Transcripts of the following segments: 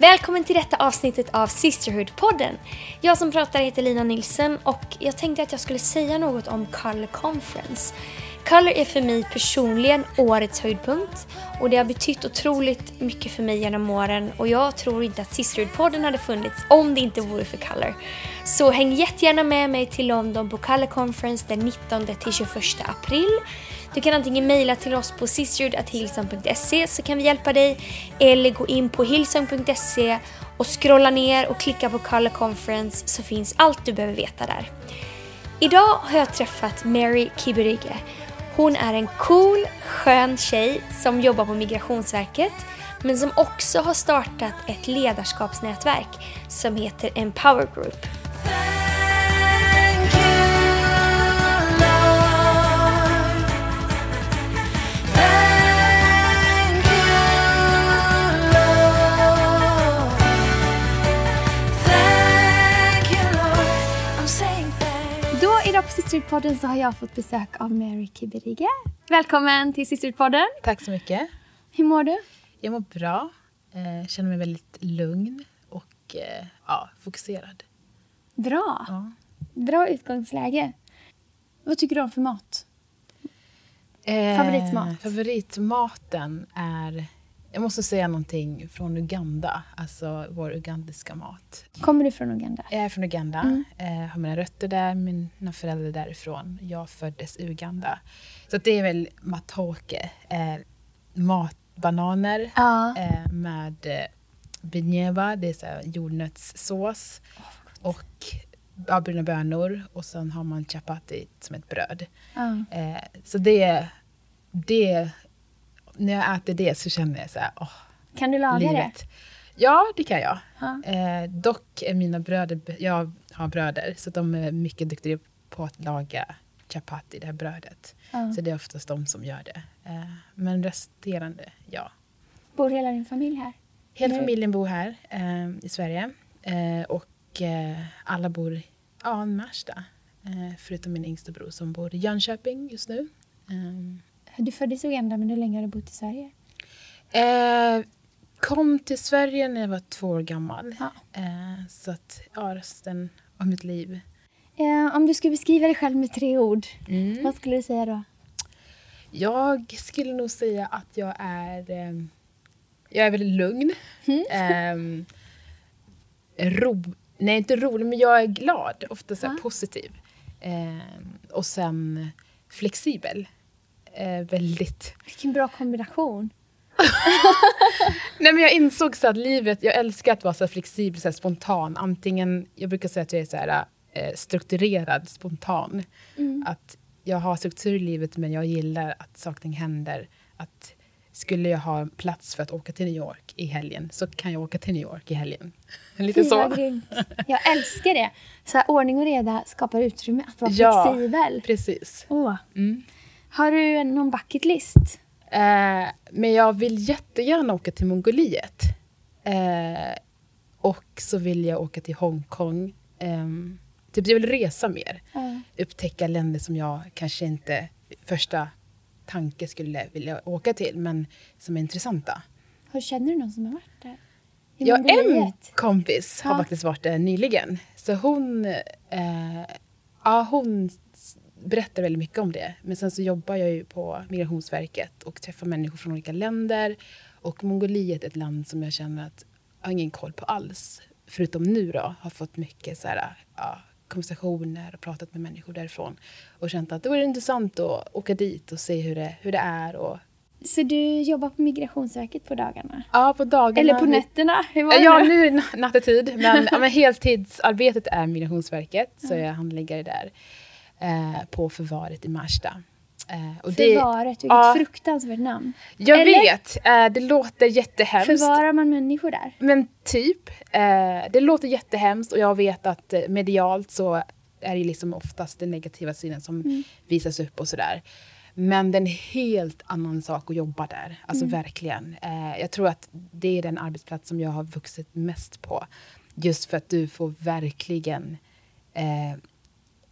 Välkommen till detta avsnittet av Sisterhood-podden. Jag som pratar heter Lina Nilsson och jag tänkte att jag skulle säga något om Carl Conference. Color är för mig personligen årets höjdpunkt och det har betytt otroligt mycket för mig genom åren och jag tror inte att Sisterhood-podden hade funnits om det inte vore för Color. Så häng jättegärna med mig till London på Color Conference den 19 till 21 april. Du kan antingen mejla till oss på sisterhood.hillsong.se så kan vi hjälpa dig eller gå in på hillsong.se och scrolla ner och klicka på Color Conference så finns allt du behöver veta där. Idag har jag träffat Mary Kiberige. Hon är en cool, skön tjej som jobbar på Migrationsverket men som också har startat ett ledarskapsnätverk som heter Empower Group. Sisterhood-podden så har jag fått besök av Mary Kiberige. Välkommen till Sisterhood-podden. Tack så mycket. Hur mår du? Jag mår bra. Eh, känner mig väldigt lugn och eh, ja, fokuserad. Bra. Ja. Bra utgångsläge. Vad tycker du om för mat? Eh, Favoritmat? Favoritmaten är... Jag måste säga någonting från Uganda, alltså vår ugandiska mat. Kommer du från Uganda? Jag är från Uganda, Mm. eh, har mina rötter där, mina föräldrar är därifrån. Jag föddes i Uganda. Så det är väl matoke, eh, matbananer Ja. eh, med eh, bigneva, det är så här jordnötssås. och ja, bruna bönor och sen har man chapati som ett bröd. ja. Eh, så det, det, när jag äter det så känner jag så här, åh, Kan du laga livet. Ja, det kan jag. Ja. Eh, dock är mina bröder, jag har bröder, så de är mycket duktiga på att laga chapati, det här brödet. det? Ja. Så det är oftast de som gör det. Eh, men resterande, ja. Bor hela din familj här? Hela Nej. familjen bor här eh, i Sverige. Eh, och eh, alla bor ja, i Märsta. Eh, förutom min yngsta bror som bor i Jönköping just nu. Du föddes i Uganda men hur länge har du bott i Sverige? Eh, kom till Sverige när jag var två år gammal. Ja. Eh, så att, ja, resten av mitt liv. Eh, om du skulle beskriva dig själv med tre ord, Mm. vad skulle du säga då? Jag skulle nog säga att jag är... Eh, jag är väldigt lugn. Eh, ro, nej, inte rolig, men jag är glad. Ofta så Ja. positiv. Eh, och sen flexibel. Eh, väldigt... Vilken bra kombination. Nej, men jag insåg så att livet, jag älskar att vara så flexibel, så här spontan. Antingen, jag brukar säga att jag är så här, eh, strukturerad, spontan. Mm. Att jag har struktur i livet men jag gillar att saker händer. Att skulle jag ha plats för att åka till New York i helgen så kan jag åka till New York i helgen. Lite så. grymt. Jag älskar det. Så här, ordning och reda skapar utrymme att vara Ja. flexibel. Precis. Åh. Mm. Har du någon bucket list? Eh, men jag vill jättegärna åka till Mongoliet. Eh, och så vill jag åka till Hongkong. Ehm, typ jag vill resa mer. Ja. Upptäcka länder som jag kanske inte första tanke skulle vilja åka till, men som är intressanta. Har, känner du någon som har varit där? Ja, en kompis har Ja. faktiskt varit där nyligen. Så hon, eh, ja, hon berättar väldigt mycket om det. Men sen så jobbar jag ju på Migrationsverket och träffar människor från olika länder. Och Mongoliet är ett land som jag känner att jag har ingen koll på alls. Förutom nu då, har fått mycket så här, ja, konversationer och pratat med människor därifrån. Och känt att det vore intressant att åka dit och se hur det, hur det är. Och, Så du jobbar på Migrationsverket på dagarna? ja, på dagarna. Eller på nätterna? Hur var det Ja, nu? är det na- nattetid. Men, ja, men heltidsarbetet är Migrationsverket, så jag är handläggare där eh, på förvaret i Märsta. Eh, och det, Förvaret, vilket ja. fruktansvärt namn. jag Eller? vet, eh, det låter jättehemskt. Förvarar man människor där? Men typ, det låter jättehemskt och jag vet att medialt så är det liksom oftast den negativa sidan som Mm. visas upp och sådär. Men det är en helt annan sak att jobba där. Alltså verkligen. Eh, jag tror att det är den arbetsplats som jag har vuxit mest på. Just för att du får verkligen eh,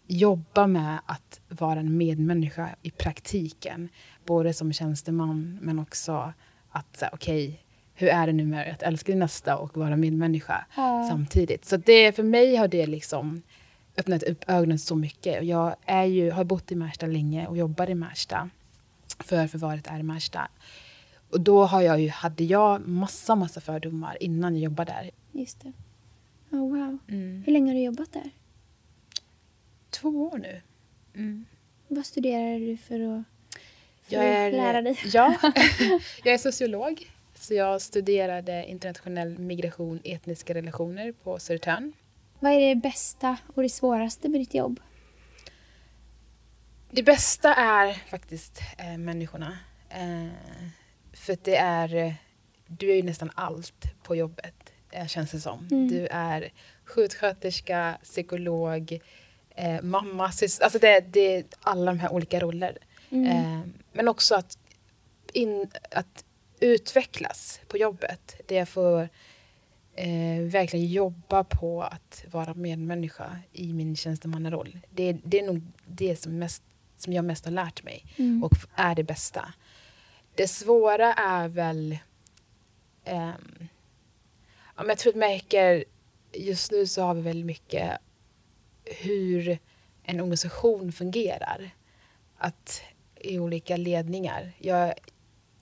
jobba med att vara en medmänniska i praktiken. Både som tjänsteman men också att okej, hur är det nu med att älska din nästa och vara medmänniska Ja. samtidigt. Så det, för mig har det liksom öppnat upp ögonen så mycket. Och jag är ju, har bott i Märsta länge och jobbar i Märsta. För förvaret är i Märsta. Och då har jag ju, hade jag massa, massa fördomar innan jag jobbade där. Just det. Oh, wow. Hur länge har du jobbat där? Två år nu. Vad studerade du för att, för Jag är, att lära dig? Ja, jag är sociolog. Så jag studerade internationell migration, etniska relationer på Södertörn. Vad är det bästa och det svåraste med ditt jobb? Det bästa är faktiskt eh, människorna. Eh, för det är, eh, du är ju nästan allt på jobbet, eh, känns det som. Mm. Du är sjuksköterska, psykolog, eh, mamma, syster. Alltså det, det är alla de här olika roller. Mm. Eh, men också att, in, att utvecklas på jobbet. Det jag får eh, verkligen jobba på att vara medmänniska i min tjänstemannaroll. Det, det är nog det som, mest, som jag mest har lärt mig Mm. och är det bästa. Det svåra är väl... men jag tror att märker... Just nu så har vi väldigt mycket hur en organisation fungerar. Att i olika ledningar. Jag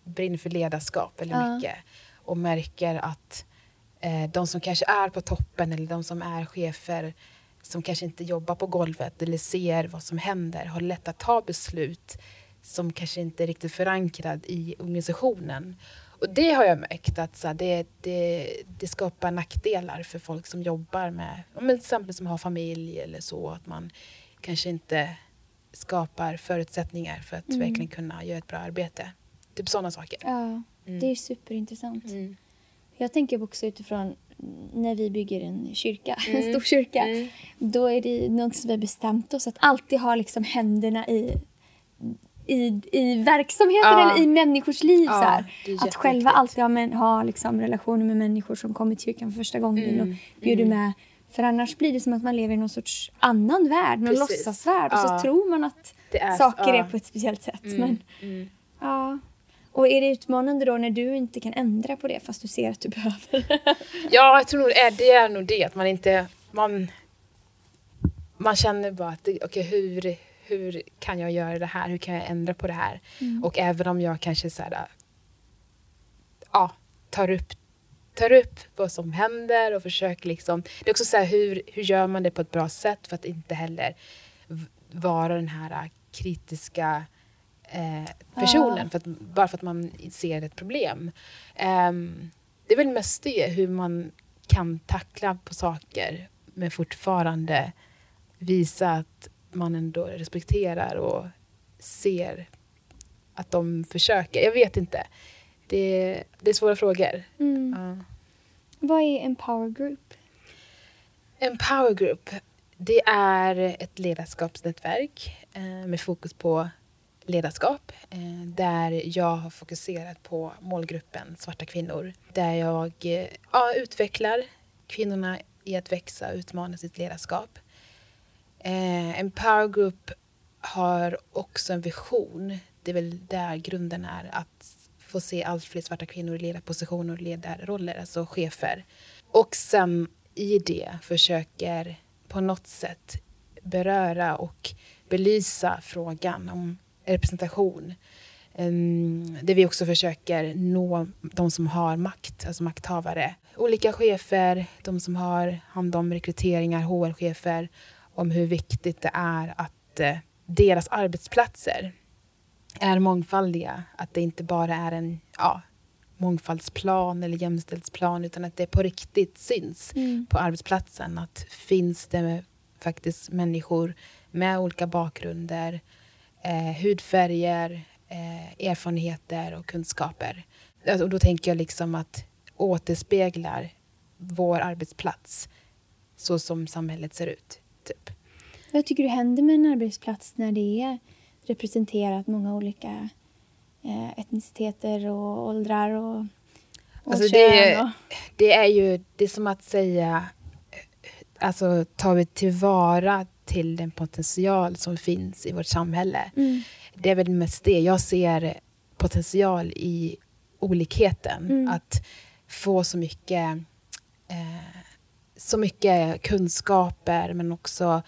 brinner för ledarskap väldigt Ja. mycket och märker att eh, de som kanske är på toppen eller de som är chefer som kanske inte jobbar på golvet eller ser vad som händer har lätt att ta beslut som kanske inte är riktigt förankrad i organisationen. Och det har jag märkt att så här, det, det, det skapar nackdelar för folk som jobbar med, men till exempel som har familj eller så, att man kanske inte skapar förutsättningar för att Mm. verkligen kunna göra ett bra arbete. Typ sådana saker. Ja, Mm. det är superintressant. Mm. Jag tänker också utifrån när vi bygger en kyrka, en Mm. stor kyrka. Mm. Då är det något som vi har bestämt oss att alltid ha liksom händerna i, i, i verksamheten Ja. eller i människors liv. Ja, så här. Att själva alltid ha, men, ha liksom relationer med människor som kommer till kyrkan för första gången Mm, och bjuder med. För annars blir det som att man lever i någon sorts annan värld, någon Precis. låtsasvärld. Och Ja. så tror man att är- saker är på ett speciellt sätt. Mm. Men, Mm. ja. Och är det utmanande då när du inte kan ändra på det fast du ser att du behöver? Ja, jag tror nog det är, nog det att man inte... Man, man känner bara att okej, hur, hur kan jag göra det här? Hur kan jag ändra på det här? Och även om jag kanske så här, ja, tar upp tar upp vad som händer och försöker liksom... Det är också så här, hur, hur gör man det på ett bra sätt för att inte heller vara den här äh, kritiska eh, personen, Ja. för att, bara för att man ser ett problem. Ehm, det är väl mest det, hur man kan tackla på saker men fortfarande visa att man ändå respekterar och ser att de försöker. Jag vet inte. Det, det är svåra frågor. Mm. Ja. Vad är Empower Group? Empower Group, det är ett ledarskapsnätverk eh, med fokus på ledarskap eh, där jag har fokuserat på målgruppen svarta kvinnor. Där jag eh, ja, utvecklar kvinnorna i att växa och utmana sitt ledarskap. Eh, power Group har också en vision. Det är väl där grunden är att få se allt fler svarta kvinnor i ledarpositioner och ledarroller, alltså chefer. Och sen i det försöker på något sätt beröra och belysa frågan om representation. Um, där vi också försöker nå de som har makt, alltså makthavare. Olika chefer, de som har hand om rekryteringar, HR-chefer, om hur viktigt det är att eh, deras arbetsplatser är mångfaldiga. Att det inte bara är en ja, mångfaldsplan eller jämställdhetsplan utan att det på riktigt syns Mm. på arbetsplatsen. Att finns det faktiskt människor med olika bakgrunder, eh, hudfärger, eh, erfarenheter och kunskaper. Alltså, och då tänker jag liksom att återspeglar vår arbetsplats så som samhället ser ut. Typ. Vad tycker du händer med en arbetsplats när det är representerat många olika eh, etniciteter och åldrar och, och Alltså, kön? det är- och, Det är ju det är som att säga, alltså tar vi tillvara till den potential som finns i vårt samhälle. mm, Det är väl mest det. Jag ser potential i olikheten. Mm. Att få så mycket, eh, så mycket kunskaper men också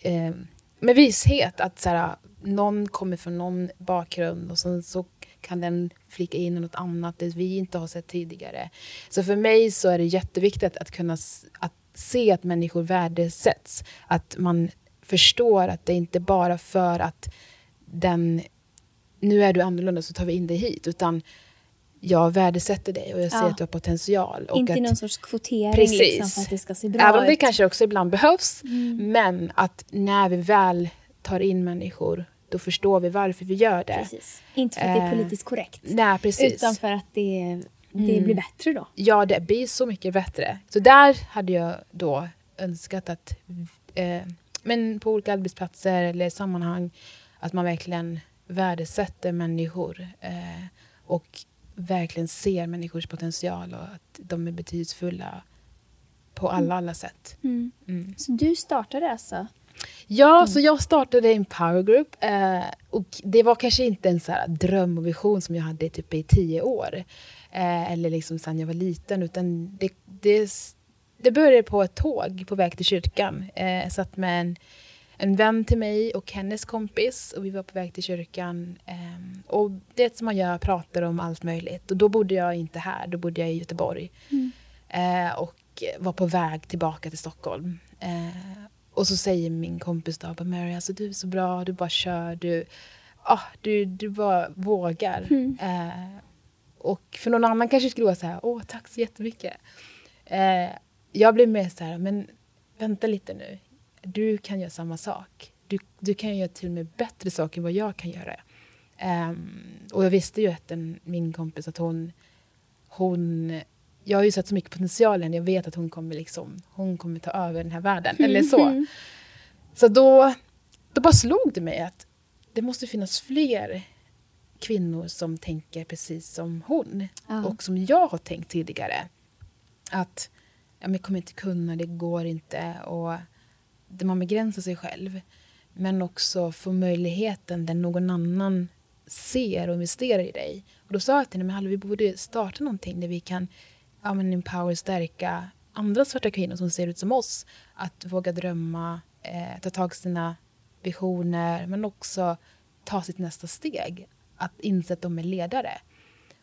eh, med vishet att så här, någon kommer från någon bakgrund och sen så kan den flika in i något annat det vi inte har sett tidigare. Så för mig så är det jätteviktigt att kunna att se att människor värdesätts. Att man förstår att det inte bara för att den nu är du annorlunda så tar vi in dig hit utan jag värdesätter dig och jag ser Ja. att du har potential. Och Inte att, någon sorts kvotering Precis. liksom, för att det ska se bra Även om det ut. kanske också ibland behövs. Mm. Men att när vi väl tar in människor då förstår vi varför vi gör det. Precis. Inte för att det är Eh, politiskt korrekt. Nej, precis. Utan för att det, det Mm. blir bättre då. Ja, det blir så mycket bättre. Så där hade jag då önskat att eh, men på olika arbetsplatser eller sammanhang att man verkligen värdesätter människor eh, och verkligen ser människors potential och att de är betydelsefulla på alla, alla sätt. Mm. Så du startade alltså? Ja, så jag startade en powergroup eh, och det var kanske inte en så dröm och vision som jag hade typ i tio år. Eh, eller liksom sen jag var liten, utan det, det, det började på ett tåg på väg till kyrkan. Eh, satt med en, en vän till mig och hennes kompis och vi var på väg till kyrkan. Eh, och det som man gör, pratar om allt möjligt. Och då bodde jag inte här, då bodde jag i Göteborg. Eh, och var på väg tillbaka till Stockholm. Eh, och så säger min kompis då, Mary, alltså du är så bra, du bara kör, du, ah, du, du bara vågar. Eh, och för någon annan kanske skulle vara så här, åh tack så jättemycket. Jag blev mer så här, men vänta lite nu, du kan göra samma sak. Du, du kan göra till och med bättre saker än vad jag kan göra. Ehm, och jag visste ju att den, min kompis, att hon, hon jag har ju sett så mycket potential i henne. Jag vet att hon kommer, liksom, hon kommer ta över den här världen. Eller så. Så då, då bara slog det mig att det måste finnas fler kvinnor som tänker precis som hon. Ja. Och som jag har tänkt tidigare. Att ja, men jag kommer inte kunna, det går inte. Och där man begränsar sig själv. Men också få möjligheten där någon annan ser och investerar i dig. Och då sa jag till henne, men hallå, vi borde starta någonting där vi kan ja, men empower, stärka andra svarta kvinnor som ser ut som oss. Att våga drömma, eh, ta tag i sina visioner men också ta sitt nästa steg. Att inse att de är ledare.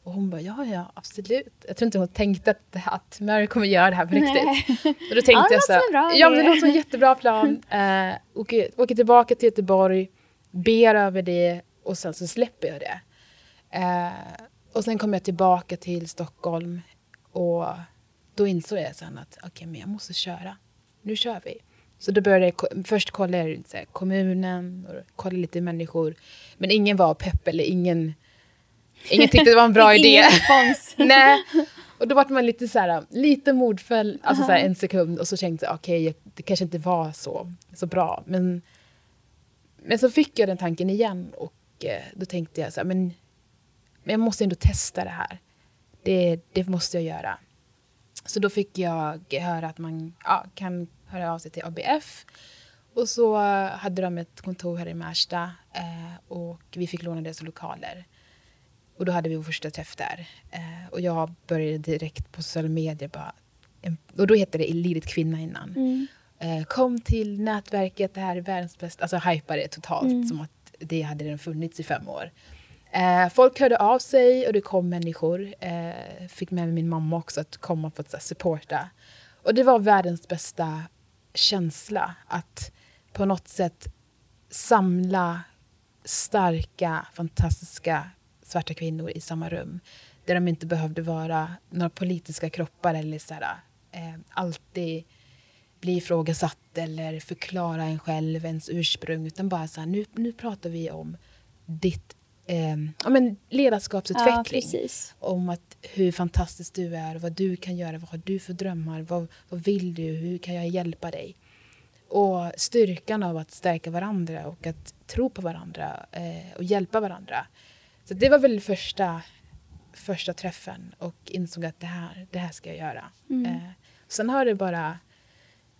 Och hon bara, ja, ja, absolut. Jag tror inte hon tänkte att, att Mary kommer göra det här på riktigt. Och då tänkte Ja, jag så här, ja, men det låter som en jättebra plan. Eh, åker, åker tillbaka till Göteborg, ber över det och sen så släpper jag det. Eh, och sen kom jag tillbaka till Stockholm och då insåg jag sen att okej, men jag måste köra. Nu kör vi. Så då började jag först kolla kommunen och kolla lite människor. Men ingen var pepp eller ingen, ingen tyckte det var en bra idé. Nej. Och då var man lite så här, lite modfäll, alltså så här en sekund och så tänkte jag okej, det kanske inte var så, så bra. Men, men så fick jag den tanken igen och eh, då tänkte jag så här, men, men jag måste ändå testa det här. Det, det måste jag göra. Så då fick jag höra att man ja, kan höra av sig till ABF. Och så hade de ett kontor här i Märsta eh, och vi fick låna deras lokaler. Och då hade vi vår första träff där. Eh, och jag började direkt på sociala medier bara, och då hette det Lidet kvinna innan. Mm. Eh, kom till nätverket, det här är världens bästa, alltså hypade det totalt Mm. som att det hade redan funnits i fem år. Eh, folk hörde av sig och det kom människor. Eh, fick med mig min mamma också att komma för att här, supporta. Och det var världens bästa känsla att på något sätt samla starka, fantastiska svarta kvinnor i samma rum. Där de inte behövde vara några politiska kroppar eller så här, eh, alltid bli ifrågasatt eller förklara en själv, ens ursprung. Utan bara så här, nu, nu pratar vi om ditt eh, ja, men Ja, ledarskapsutveckling precis. om att hur fantastisk du är, vad du kan göra, vad har du för drömmar, vad, vad vill du, hur kan jag hjälpa dig? Och styrkan av att stärka varandra och att tro på varandra eh, och hjälpa varandra. Så det var väl första, första träffen och insåg att det här, det här ska jag göra. Mm. Eh, sen har det bara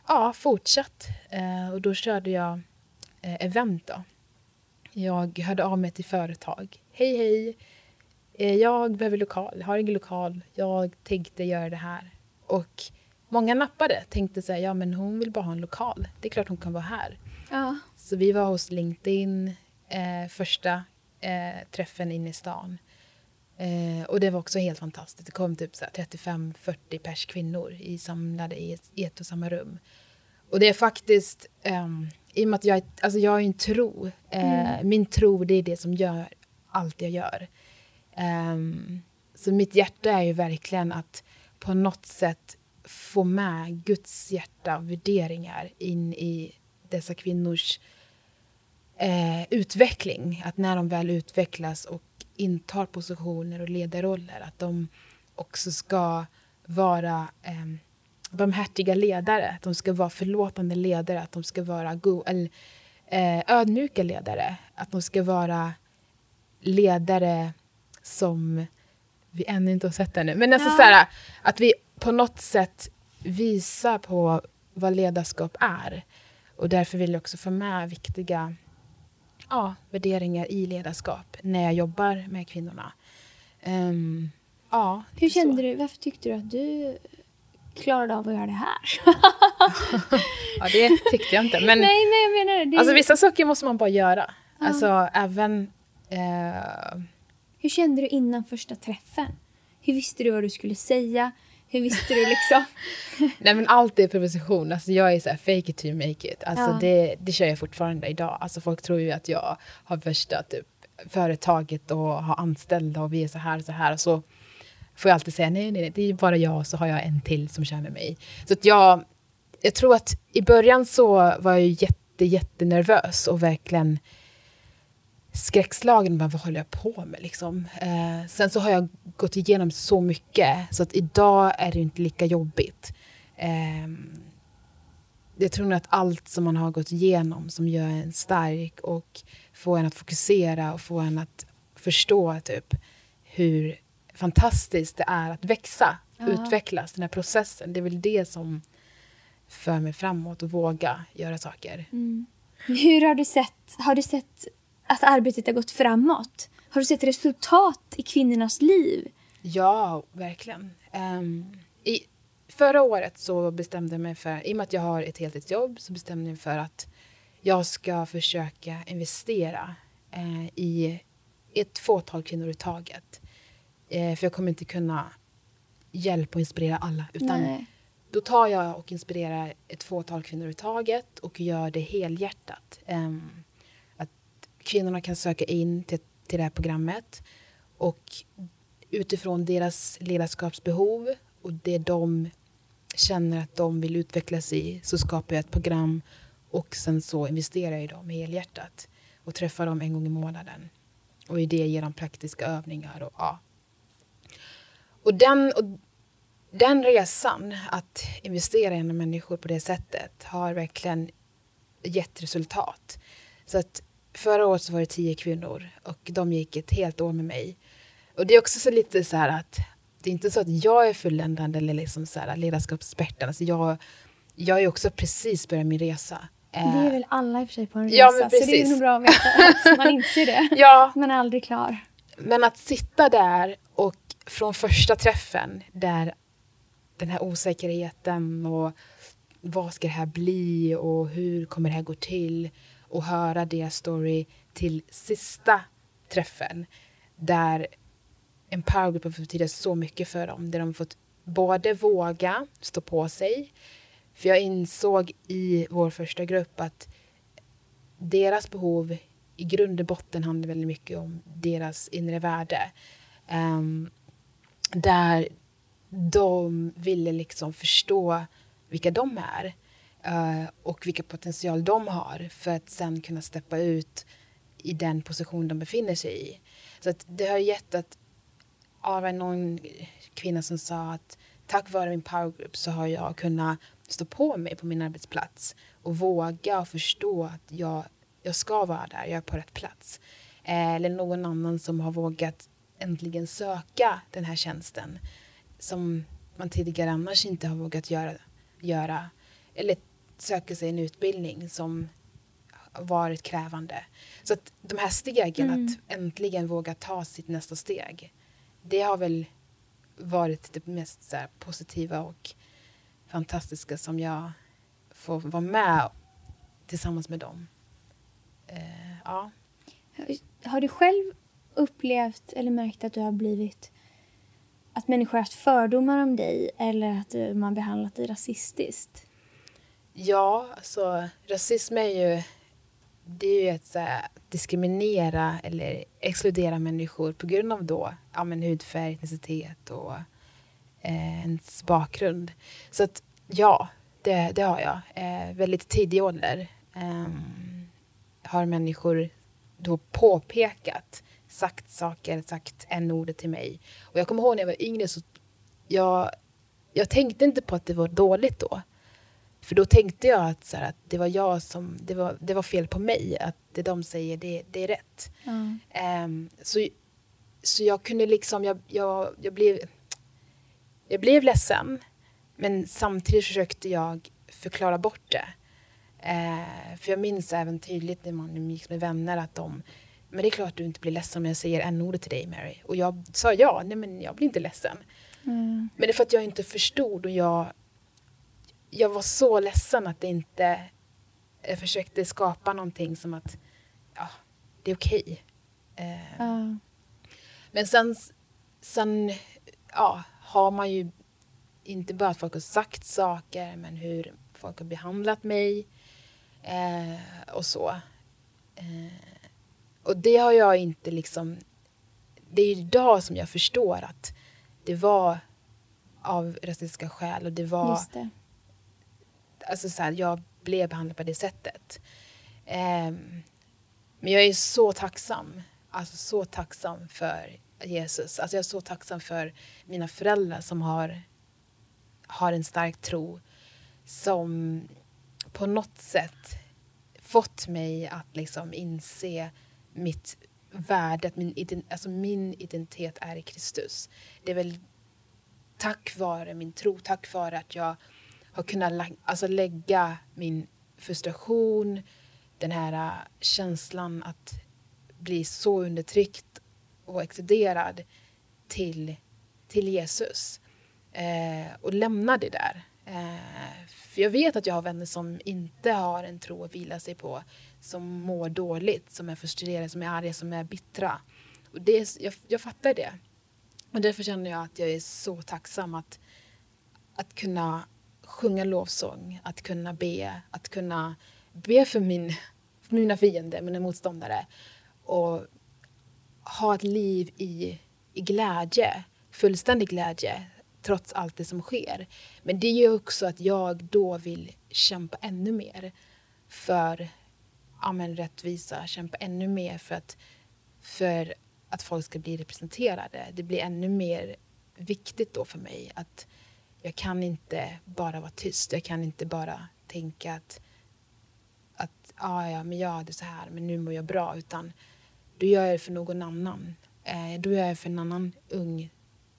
ja, fortsatt eh, och då körde jag eh, event då. Jag hörde av mig till företag. Hej hej, eh, jag behöver lokal, har ingen lokal, jag tänkte göra det här. Och många nappade, tänkte så här, ja men hon vill bara ha en lokal, det är klart hon kan vara här. Ja. Så vi var hos LinkedIn eh, första eh, träffen inne i stan. Eh, och det var också helt fantastiskt. Det kom typ så här 35-40 pers kvinnor i, samlade i ett, i ett och samma rum. Och det är faktiskt, ehm, i och med att jag, alltså jag har en tro. Eh, Min tro det är det som gör allt jag gör. Ehm, så mitt hjärta är ju verkligen att på något sätt få med Guds hjärta och värderingar in i dessa kvinnors eh, utveckling. Att när de väl utvecklas och intar positioner och ledarroller, att de också ska vara eh, barmhärtiga ledare, att de ska vara förlåtande ledare, att de ska vara go- eller, eh, ödmjuka ledare, att de ska vara ledare som vi ännu inte har sett ännu. Men alltså Ja. så här, att vi på något sätt visar på vad ledarskap är. Och därför vill jag också få med viktiga ja, värderingar i ledarskap när jag jobbar med kvinnorna. Ehm, ja, Hur så. kände du? Varför tyckte du att du klarade av att göra det här? Ja, det tyckte jag inte. Men nej, nej, jag menar det. alltså, vissa saker måste man bara göra. Alltså även... Eh, Hur kände du innan första träffen? Hur visste du vad du skulle säga? Hur visste du liksom? nej men allt är proposition. Alltså jag är så här, fake it till you make it. Alltså Ja. det, det kör jag fortfarande idag. Alltså folk tror ju att jag har värsta typ företaget och har anställda och vi är så här och så här. Och så får jag alltid säga nej, nej, nej, det är bara jag och så har jag en till som känner mig. Så att jag, jag tror att i början så var jag jätte, jättenervös och verkligen skräckslagen. Bara, vad håller jag på med? Liksom. Eh, sen så har jag gått igenom så mycket så att idag är det inte lika jobbigt. Eh, jag tror nog att allt som man har gått igenom som gör en stark och får en att fokusera och får en att förstå typ hur fantastiskt det är att växa, Ja. utvecklas, den här processen. Det är väl det som för mig framåt och våga göra saker. Hur har du sett, har du sett att arbetet har gått framåt? Har du sett resultat i kvinnornas liv? Ja, verkligen. Ehm, i, förra året så bestämde jag mig för, i och med att jag har ett heltidsjobb, så bestämde jag mig för att jag ska försöka investera eh, i ett fåtal kvinnor i taget. Eh, för jag kommer inte kunna hjälpa och inspirera alla, utan Nej. då tar jag och inspirerar ett fåtal kvinnor i taget och gör det helhjärtat. Att kvinnorna kan söka in till, till det här programmet och utifrån deras ledarskapsbehov och det de känner att de vill utvecklas i så skapar jag ett program och sen så investerar jag i dem helhjärtat och träffar dem en gång i månaden. Och i det ger dem praktiska övningar och ja. Och den, och den resan, att investera i människor på det sättet, har verkligen gett resultat. Så att förra året så var det tio kvinnor och de gick ett helt år med mig. Och det är också så lite så här att det är inte så att jag är fulländad eller liksom så här ledarskapsexperten. Alltså jag, jag är också precis börjat min resa. Det är Eh, väl alla i och för sig på en resa, Ja, men så det är precis. nog bra att veta att man inser det. Ja, Man är aldrig klar. Men att sitta där och från första träffen där den här osäkerheten och vad ska det här bli och hur kommer det här gå till och höra deras story till sista träffen där Empower Group har betyda så mycket för dem. Där de fått både våga stå på sig. För jag insåg i vår första grupp att deras behov i grund och botten handlar väldigt mycket om deras inre värde. Um, där de ville liksom förstå vilka de är Eh, och vilken potential de har för att sen kunna steppa ut i den position de befinner sig i. Så att det har gett att ja, det var någon kvinna som sa att tack vare min powergroup så har jag kunnat stå på mig på min arbetsplats och våga och förstå att jag, jag ska vara där, jag är på rätt plats. Eh, eller någon annan som har vågat äntligen söka den här tjänsten som man tidigare annars inte har vågat göra. göra. Eller söka sig en utbildning som varit krävande. Så att de här stegen, att äntligen våga ta sitt nästa steg det har väl varit det mest här, positiva och fantastiska som jag får vara med tillsammans med dem. Eh, ja. Har du själv upplevt eller märkt att du har blivit att människor har haft fördomar om dig eller att man behandlat dig rasistiskt? Ja, alltså rasism är ju det är ju att så här, diskriminera eller exkludera människor på grund av då ja, men hudfärg, etnicitet och eh, ens bakgrund. Så att ja, det, det har jag. Eh, väldigt tidig ålder eh, har människor då påpekat, sagt saker, sagt en ordet till mig. Och jag kommer ihåg när jag var yngre så jag, jag tänkte inte på att det var dåligt då. För då tänkte jag att, så här, att det var jag som, det var, det var fel på mig. Att det de säger, det, det är rätt. Ja. Ehm, så, så jag kunde liksom, jag, jag, jag, blev, jag blev ledsen. Men samtidigt försökte jag förklara bort det. Eh, för jag minns även tydligt när man umgicks med vänner att de men det är klart du inte blir ledsen om jag säger en ordet till dig Mary. Och jag sa ja, nej men jag blir inte ledsen. Mm. Men det är för att jag inte förstod och jag, jag var så ledsen att det inte, jag försökte skapa någonting som att, ja, det är okej. Eh, Ja. men sen, sen ja, har man ju inte bara att folk har sagt saker, men hur folk har behandlat mig eh, och så. Eh, och det har jag inte liksom... Det är idag som jag förstår att det var av rasistiska skäl och det var... Det. Alltså så här, jag blev behandlad på det sättet. Um, men jag är så tacksam. Alltså så tacksam för Jesus. Alltså jag är så tacksam för mina föräldrar som har, har en stark tro. Som på något sätt fått mig att liksom inse mitt värde, att min, alltså min identitet är i Kristus. Det är väl tack vare min tro, tack vare att jag har kunnat lä- alltså lägga min frustration, den här äh, känslan att bli så undertryckt och exkluderad till, till Jesus. Eh, och lämna det där. Eh, för jag vet att jag har vänner som inte har en tro att vila sig på, som mår dåligt, som är frustrerade, som är arga, som är bittra. Och det jag, jag fattar det. Och därför känner jag att jag är så tacksam att, att kunna sjunga lovsång, att kunna be, att kunna be för, min, för mina fiender, mina motståndare och ha ett liv i, i glädje, fullständig glädje trots allt det som sker. Men det gör också att jag då vill kämpa ännu mer för ja, men, rättvisa, kämpa ännu mer för att, för att folk ska bli representerade. Det blir ännu mer viktigt då för mig att jag kan inte bara vara tyst. Jag kan inte bara tänka att, att ah, ja, men jag hade så här, men nu mår jag bra. Utan då gör jag det för någon annan. Eh, då gör jag det för en annan ung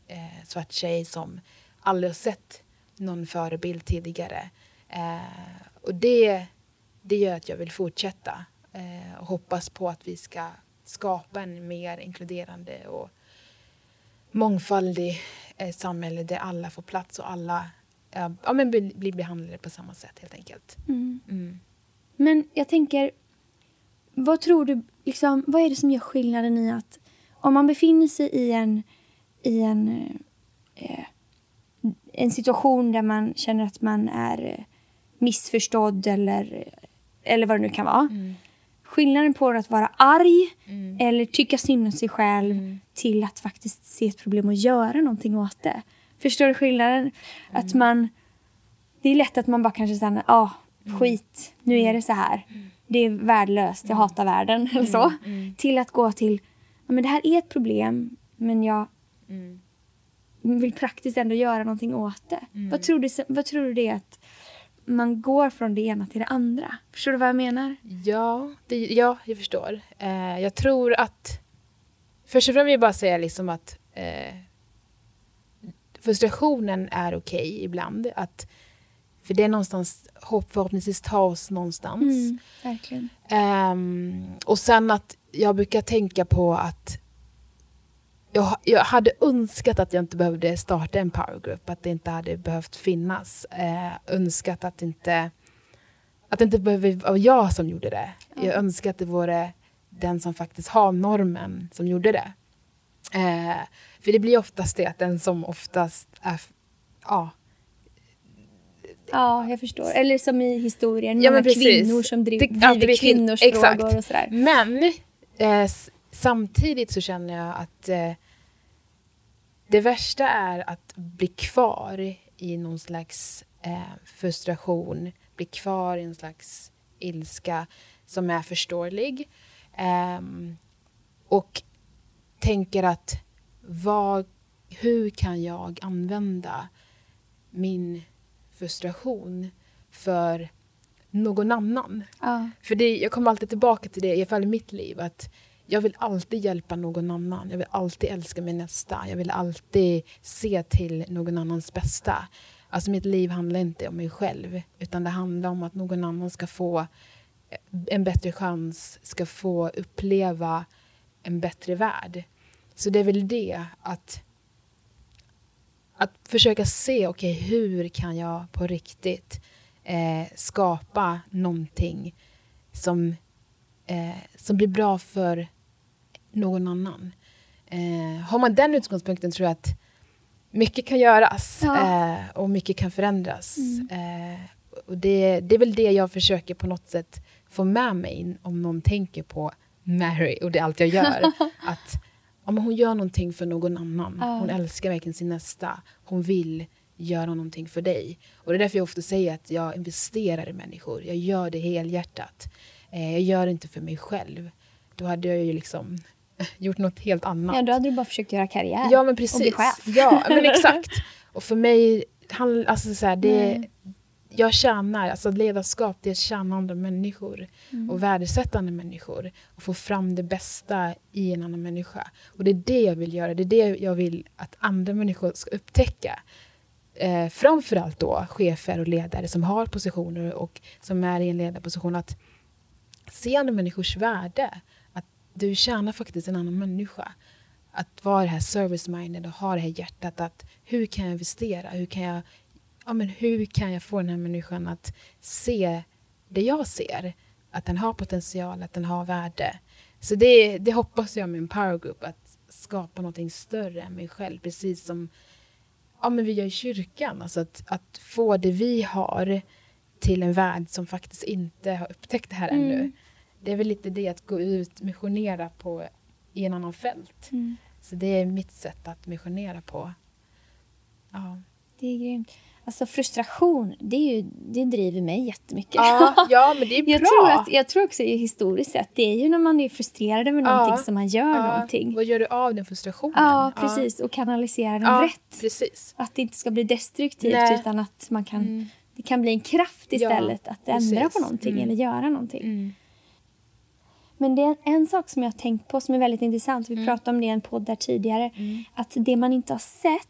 eh, svart tjej som aldrig har sett någon förebild tidigare. Eh, och det, det gör att jag vill fortsätta eh, och hoppas på att vi ska skapa en mer inkluderande och mångfaldig eh, samhälle där alla får plats och alla eh, ja, men blir, behandlade på samma sätt helt enkelt. Mm. Mm. Men jag tänker, vad tror du, liksom, vad är det som gör skillnaden i att om man befinner sig i en, i en, eh, en situation där man känner att man är eh, missförstådd eller, eller vad det nu kan vara. Skillnaden på att vara arg eller tycka synd om sig själv till att faktiskt se ett problem och göra någonting åt det. Förstår du skillnaden? Att man... Det är lätt att man bara kanske säger ja, skit, nu är det så här. Det är värdelöst, jag hatar världen eller så. Till att gå till, ja, men det här är ett problem, men jag vill praktiskt ändå göra någonting åt det. Vad, tror du, vad tror du det är att man går från det ena till det andra? Förstår du vad jag menar? Ja, det, ja, jag förstår. Eh, jag tror att... Först och främst vill jag bara säga liksom att eh, frustrationen är okej ibland. Att, för det är någonstans, hopp, förhoppningsvis ta oss någonstans. Mm. Ehm, och sen att jag brukar tänka på att jag, jag hade önskat att jag inte behövde starta en powergroup, att det inte hade behövt finnas. Eh, önskat att inte, att det inte behöver vara jag som gjorde det. Jag önskar att det vore den som faktiskt har normen som gjorde det. Eh, för det blir oftast det att den som oftast är, ja, Ja, jag förstår. Eller som i historien, Ja, många kvinnor som driv, Det- ja, driver blir kvin- kvinnors exakt. frågor och sådär. Men eh, samtidigt så känner jag att eh, det värsta är att bli kvar i någon slags eh, frustration, bli kvar i en slags ilska som är förståelig. Ehm, och tänker att vad, hur kan jag använda min frustration för någon annan? Ja. För det, jag kommer alltid tillbaka till det, i alla fall i mitt liv, att jag vill alltid hjälpa någon annan. Jag vill alltid älska min nästa. Jag vill alltid se till någon annans bästa. Alltså mitt liv handlar inte om mig själv, utan det handlar om att någon annan ska få en bättre chans, ska få uppleva en bättre värld. Så det är väl det, att, att försöka se, okej, hur kan jag på riktigt eh, skapa någonting som, eh, som blir bra för någon annan. Eh, har man den utgångspunkten tror jag att mycket kan göras Ja. eh, och mycket kan förändras. Eh, och det, det är väl det jag försöker på något sätt få med mig om någon tänker på Mary och det är allt jag gör. att ja, men hon gör någonting för någon annan. Ja. Hon älskar verkligen sin nästa. Hon vill göra någonting för dig. Och det är därför jag ofta säger att jag investerar i människor. Jag gör det helhjärtat. Eh, jag gör det inte för mig själv. Då hade jag ju liksom gjort något helt annat. ja, då hade du bara försökt göra karriär. Ja men Och bli precis. chef. Ja men exakt. Och för mig, han, alltså så här, det. Jag tjänar, alltså ledarskap det är andra människor Mm. och värdesätta andra människor och få fram det bästa i en annan människa. Och det är det jag vill göra, det är det jag vill att andra människor ska upptäcka. Eh, framförallt då chefer och ledare som har positioner och som är i en ledarposition att se andra människors värde. Att du tjänar faktiskt en annan människa. Att vara det här service-minded och ha det här hjärtat. Att hur kan jag investera? Hur kan jag, ja, men hur kan jag få den här människan att se det jag ser? Att den har potential, att den har värde. Så det, det hoppas jag med en power group, att skapa någonting större än mig själv. Precis som ja, men vi gör i kyrkan. Alltså att, att få det vi har till en värld som faktiskt inte har upptäckt det här Mm. ännu. Det är väl lite det att gå ut missionera på i en annan fält. Mm. Så det är mitt sätt att missionera på. Ja, Det är grymt. Alltså frustration, det, är ju, det driver mig jättemycket. ja, ja men det är bra. Jag tror, att, jag tror också i historiskt sett, det är ju när man är frustrerad över Ja. någonting som man gör ja, någonting. Vad gör du av den frustrationen? Ja, precis. Och kanalisera den Ja, rätt. precis. Att det inte ska bli destruktivt Nej. utan att man kan, Mm. det kan bli en kraft istället att ändra precis. på någonting Mm. eller göra någonting. Mm. Men det är en sak som jag har tänkt på som är väldigt intressant. Vi Mm. pratade om det i en podd där tidigare. Att det man inte har sett,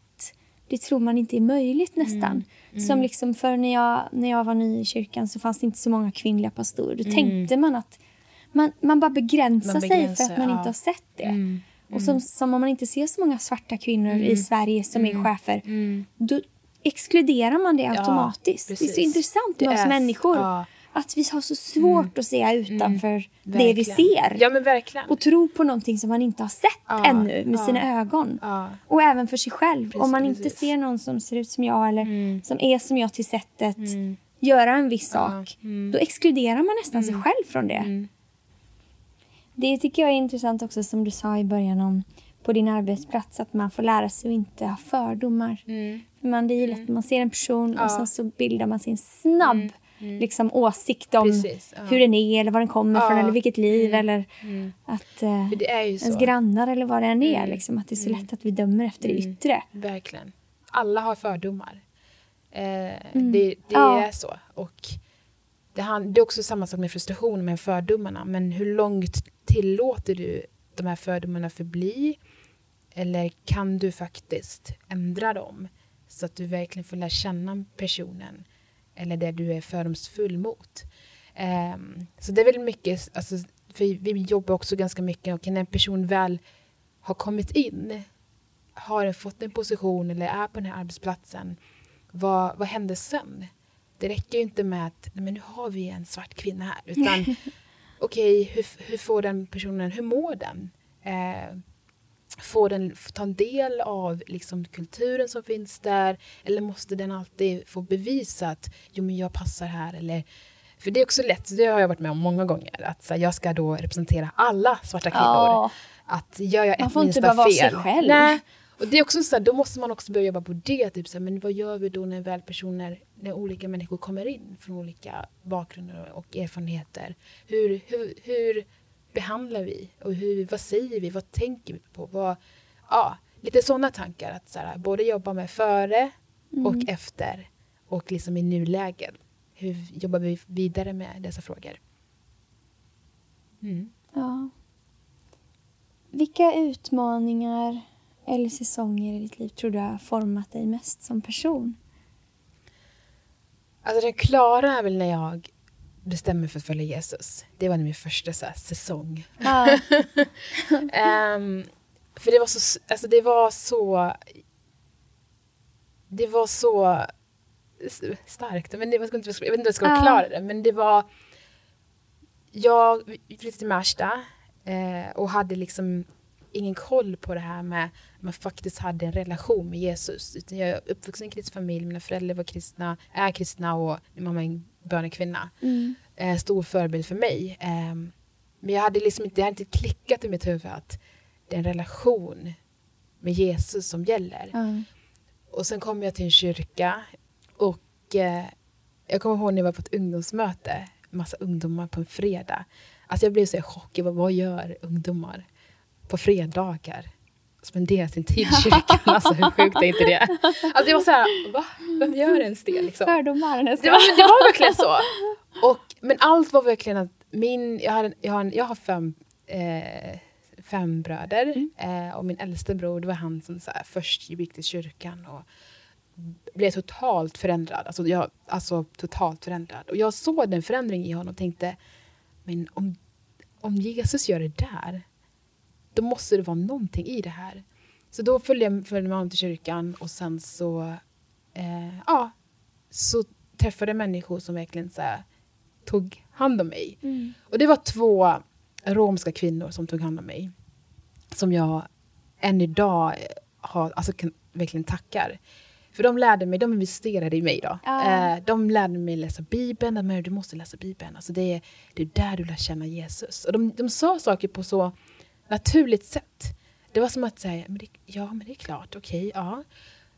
det tror man inte är möjligt nästan. Mm. Som liksom för när jag, när jag var ny i kyrkan så fanns det inte så många kvinnliga pastorer. Då Mm. tänkte man att man, man bara begränsar, Man sig för begränsar, att man ja. inte har sett det. Mm. Och som, som om man inte ser så många svarta kvinnor i Sverige som är chefer, Mm. då exkluderar man det automatiskt. det är så intressant med oss människor. ja. Att vi har så svårt att se utanför det vi ser. Ja men verkligen. Och tro på någonting som man inte har sett Ja, ännu med ja. sina ögon. Ja. Och även för sig själv. Om man inte precis. ser någon som ser ut som jag eller Mm. som är som jag till sättet Mm. göra en viss sak. mm. Då exkluderar man nästan sig själv från det. Mm. Det tycker jag är intressant också som du sa i början om på din arbetsplats att man får lära sig att inte ha fördomar. Mm. För man, det är ju lätt man ser en person och sen så bildar man sin snabb Liksom, åsikt om Precis, ja. hur den är eller var den kommer Ja. från eller vilket liv eller Mm. att eh, ens grannar eller vad det än är. Mm. Liksom, att det är så lätt att vi dömer efter det yttre. Verkligen. Alla har fördomar. Eh, Mm. Det, det är så. Och det är också samma sak med frustration med fördomarna. Men hur långt tillåter du de här fördomarna förbli? Eller kan du faktiskt ändra dem? Så att du verkligen får lära känna personen. Eller det du är fördomsfull mot. Ehm, så det är väl mycket, alltså, för vi jobbar också ganska mycket och när en person väl har kommit in har fått en position eller är på den här arbetsplatsen, vad, vad händer sen? Det räcker ju inte med att men nu har vi en svart kvinna här, utan okej, hur, hur får den personen, hur mår den? Eh, får den ta en del av liksom, kulturen som finns där? Eller måste den alltid få bevisa att jo, men jag passar här? Eller, för det är också lätt, det har jag varit med om många gånger, att jag ska då representera alla svarta kvinnor. Ja. Att gör jag Man ett får inte minsta bara vara sig fel. själv. Nej. Och det är också så här, då måste man också börja jobba på det. Typ så här, men vad gör vi då när väl personer, när olika människor kommer in från olika bakgrunder och erfarenheter? Hur, hur, hur behandlar vi? Och hur, vad säger vi? Vad tänker vi på? Vad, ja, lite sådana tankar. Att så här, både jobba med före och Mm. efter och liksom i nuläget. Hur jobbar vi vidare med dessa frågor? Mm. Ja. Vilka utmaningar eller säsonger i ditt liv tror du har format dig mest som person? Alltså den klara är väl när jag bestämmer mig för att följa Jesus. Det var min första så här, säsong. Ja. Ehm, för det var så, alltså det var så, det var så starkt. Men det, jag, inte, jag vet inte hur jag ska förklara det, men det var, jag flyttade till Märsta eh, och hade liksom ingen koll på det här med att man faktiskt hade en relation med Jesus. Utan jag är uppvuxen i en kristen familj, mina föräldrar var kristna, är kristna och min mamma är en bönekvinna Mm. eh, stor förebild för mig. Eh, men jag hade liksom inte, det hade inte klickat i mitt huvud att det är en relation med Jesus som gäller. Ja. Och sen kom jag till en kyrka och eh, jag kommer ihåg när jag var på ett ungdomsmöte, massa ungdomar på en fredag. Alltså jag blev så i chock, jag bara, vad gör ungdomar på fredagar? Spenderar sin tid i kyrkan, alltså hur sjukt är inte det? Alltså jag var så här, va? Vem gör ens det liksom? Fördomar. Det var, det var verkligen så. Och, men allt var verkligen att min, jag har, en- jag har, en, jag har fem, eh, fem bröder eh, och min äldste bror det var han som så här, först gick till kyrkan och blev totalt förändrad. Alltså, jag, alltså totalt förändrad. Och jag såg den förändringen i honom och tänkte, men om, om Jesus gör det där, då måste det vara någonting i det här. Så då följde jag följde honom till kyrkan och sen så, eh, ja, så träffade jag människor som verkligen så här, tog hand om mig. Mm. Och det var två romska kvinnor som tog hand om mig. Som jag än idag har, alltså, kan, verkligen tackar. För de lärde mig, de investerade i mig då. Ja. Eh, de lärde mig läsa Bibeln, att "Men du måste läsa Bibeln. Alltså det, är, det är där du lär känna Jesus. Och de, de sa saker på så naturligt sätt. Det var som att säga, men det, ja men det är klart, okej, ja.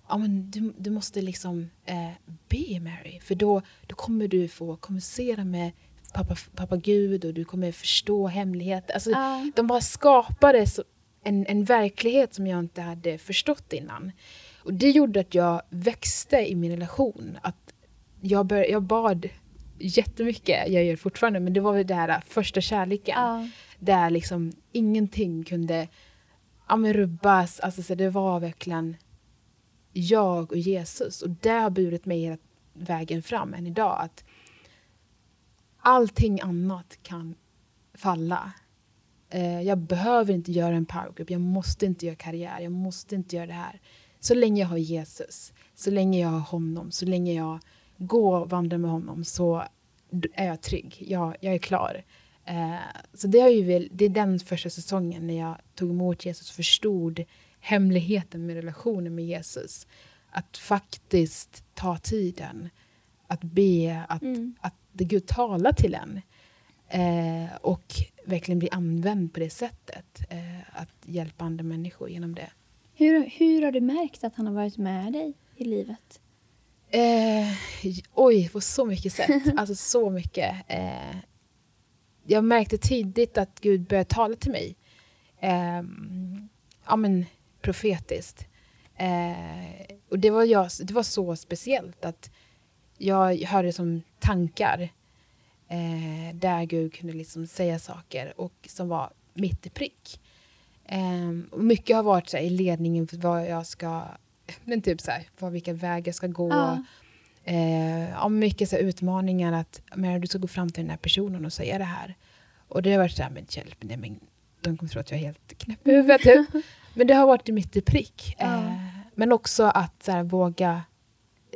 Ja men du, du måste liksom eh, be Mary, för då, då kommer du få kommunicera med pappa, pappa Gud och du kommer förstå hemligheter. Alltså, Ja. De bara skapade en, en verklighet som jag inte hade förstått innan. Och det gjorde att jag växte i min relation. Att jag, bör, jag bad jättemycket, jag gör det fortfarande, men det var väl det här första kärleken. Ja. Där liksom ingenting kunde ja, men rubbas. Alltså, så det var verkligen jag och Jesus. Och det har burit mig hela vägen fram än idag. Att allting annat kan falla. Eh, jag behöver inte göra en powergroup, jag måste inte göra karriär, jag måste inte göra det här. Så länge jag har Jesus, så länge jag har honom, så länge jag går och vandrar med honom så är jag trygg. Jag, jag är klar. Eh, så det, har ju det är den första säsongen när jag tog emot Jesus och förstod hemligheten med relationen med Jesus. Att faktiskt ta tiden, att be, att, Mm. att det Gud talar till en. Eh, och verkligen bli använd på det sättet. Eh, att hjälpa andra människor genom det. Hur, hur har du märkt att han har varit med dig i livet? Eh, oj, på så mycket sätt. Alltså så mycket. Jag märkte tidigt att Gud började tala till mig. Eh, ja, men profetiskt. Eh, och det var, jag, det var så speciellt att jag hörde som tankar eh, där Gud kunde liksom säga saker och som var mitt i prick. Eh, och mycket har varit så här, i ledningen för vad jag ska, men typ så här, vad, vilka vägar jag ska gå. Ja. Eh, ja, mycket så utmaningar att men, du ska gå fram till den här personen och säga det här. Och det har varit så här, men hjälp, nej, men de kommer tro att jag är helt knäpp i huvudet. Typ. Men det har varit mitt i prick. Ja. Eh, men också att så här, våga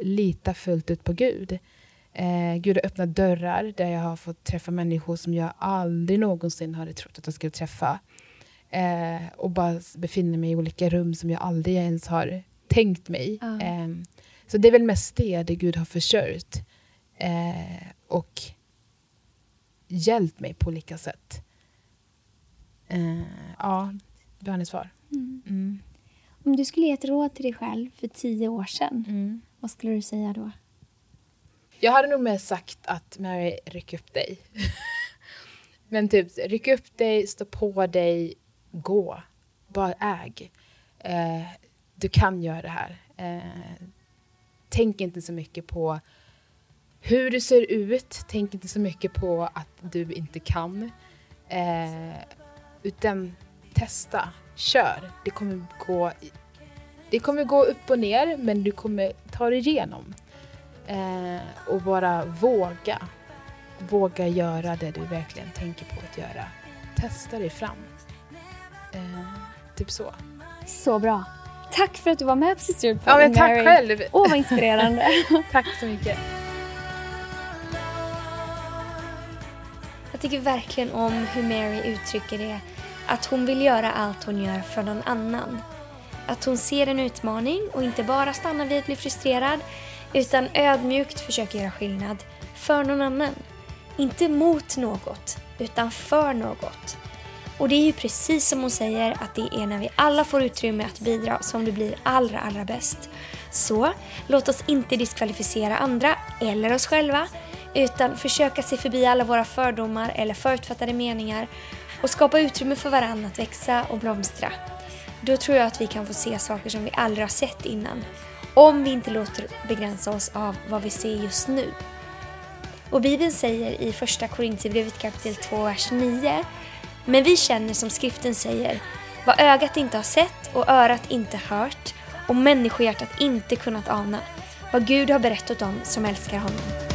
lita fullt ut på Gud. Eh, Gud har öppnat dörrar där jag har fått träffa människor som jag aldrig någonsin hade trott att jag skulle träffa. Eh, och bara befinner mig i olika rum som jag aldrig ens har tänkt mig. Ja. Eh, så det är väl mest det, det Gud har försörjt. Eh, och hjälpt mig på olika sätt. Eh, ja, bönesvar. Mm. Om du skulle ge ett råd till dig själv för tio år sedan, Mm. vad skulle du säga då? Jag hade nog mer sagt att Mary, ryck upp dig. Men typ, ryck upp dig, stå på dig, gå. Bara äg. Eh, du kan göra det här. Eh, tänk inte så mycket på hur du ser ut. Tänk inte så mycket på att du inte kan. Eh, utan testa, kör. Det kommer gå det kommer gå upp och ner, men du kommer ta dig igenom. Eh, och bara våga. Våga göra det du verkligen tänker på att göra. Testa dig fram. Eh, typ så. Så bra. Tack för att du var med på Sisterhood Ja, men tack själv. Åh, vad inspirerande. Tack så mycket. Jag tycker verkligen om hur Mary uttrycker det. Att hon vill göra allt hon gör för någon annan. Att hon ser en utmaning och inte bara stannar vid att bli frustrerad utan ödmjukt försöker göra skillnad för någon annan. Inte mot något, utan för något. Och det är ju precis som hon säger att det är när vi alla får utrymme att bidra som det blir allra, allra bäst. Så låt oss inte diskvalificera andra eller oss själva utan försöka se förbi alla våra fördomar eller förutfattade meningar och skapa utrymme för varandra att växa och blomstra. Då tror jag att vi kan få se saker som vi aldrig har sett innan. Om vi inte låter begränsa oss av vad vi ser just nu. Och Bibeln säger i första Korintierbrevet kapitel 2, vers 9 men vi känner som skriften säger vad ögat inte har sett och örat inte hört och människohjärtat inte kunnat ana vad Gud har berättat om som älskar honom.